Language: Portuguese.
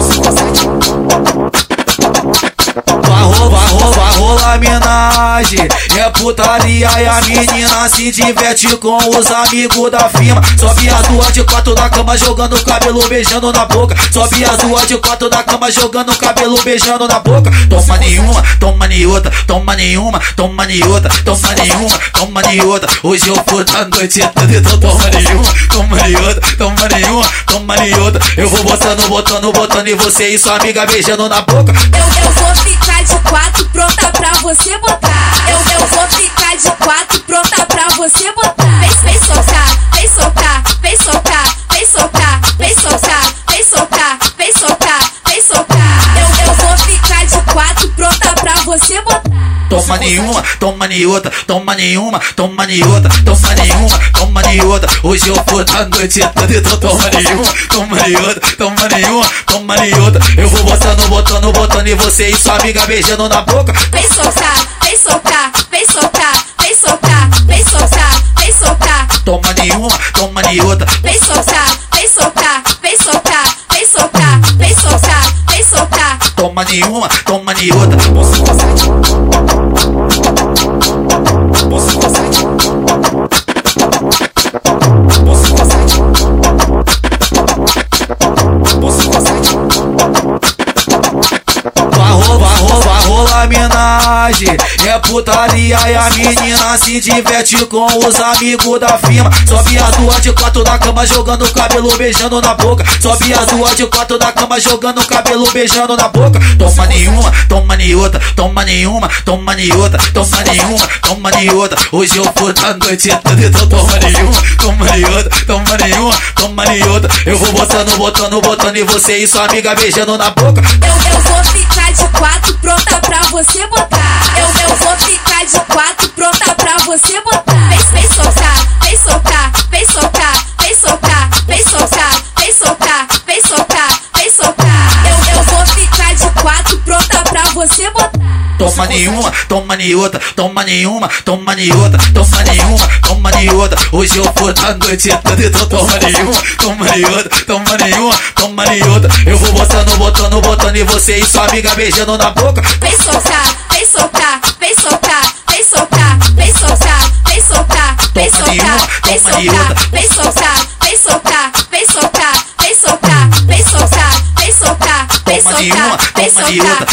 Cause I É putaria e a menina se diverte com os amigos da firma. Sobe as duas de quatro na cama, jogando cabelo, beijando na boca. Sobe as duas de quatro na cama, jogando cabelo, beijando na boca. Toma nenhuma, toma nenhuma, toma nenhuma, toma nenhuma, toma nenhuma, toma nenhuma. Hoje eu vou da noite toda, então toma nenhuma, toma nenhuma, toma nenhuma, toma nenhuma. Eu vou botando, botando, botando e você e sua amiga beijando na boca. Eu, eu vou ficar de quatro pronta pra você botar. Toma nenhuma, toma nenhuma, toma nenhuma, toma nenhuma, toma nenhuma, toma nenhuma. Hoje eu vou da noite toda, então toma nenhuma, toma nenhuma, toma nenhuma, toma nenhuma. Eu vou botando, botando, botando e você e sua amiga beijando na boca. Vem soltar, vem soltar, vem soltar, vem soltar, vem soltar, vem soltar. Toma nenhuma, toma nenhuma. Vem soltar, toma de uma, toma de outra. Posso passar? Posso passar? É putaria e a menina se diverte com os amigos da firma. Sobe as duas de quatro na cama, jogando cabelo, beijando na boca. Sobe as duas de quatro na cama, jogando cabelo, beijando na boca. Toma nenhuma, toma nenhuma, toma nenhuma, toma nenhuma, toma nenhuma, toma nenhuma. Hoje eu vou da noite toda, então toma nenhuma, toma nenhuma, toma nenhuma, toma nenhuma. Eu vou botando, botando, botando e você e sua amiga beijando na boca. Eu, eu vou ficar de quatro Toma nenhuma, toma nenhuma, toma nenhuma, toma nenhuma, toma nenhuma, toma nenhuma. Hoje eu vou da noite então toma nenhuma, toma nenhuma, toma nenhuma, toma nenhuma. Eu vou botando, botando, botando e você e sua amiga beijando na boca. Vem soltar, vem soltar, vem soltar, vem soltar, vem soltar, vem soltar, vem soltar, vem soltar, vem soltar, vem soltar, vem soltar, vem soltar, vem soltar, vem soltar, vem soltar, vem soltar.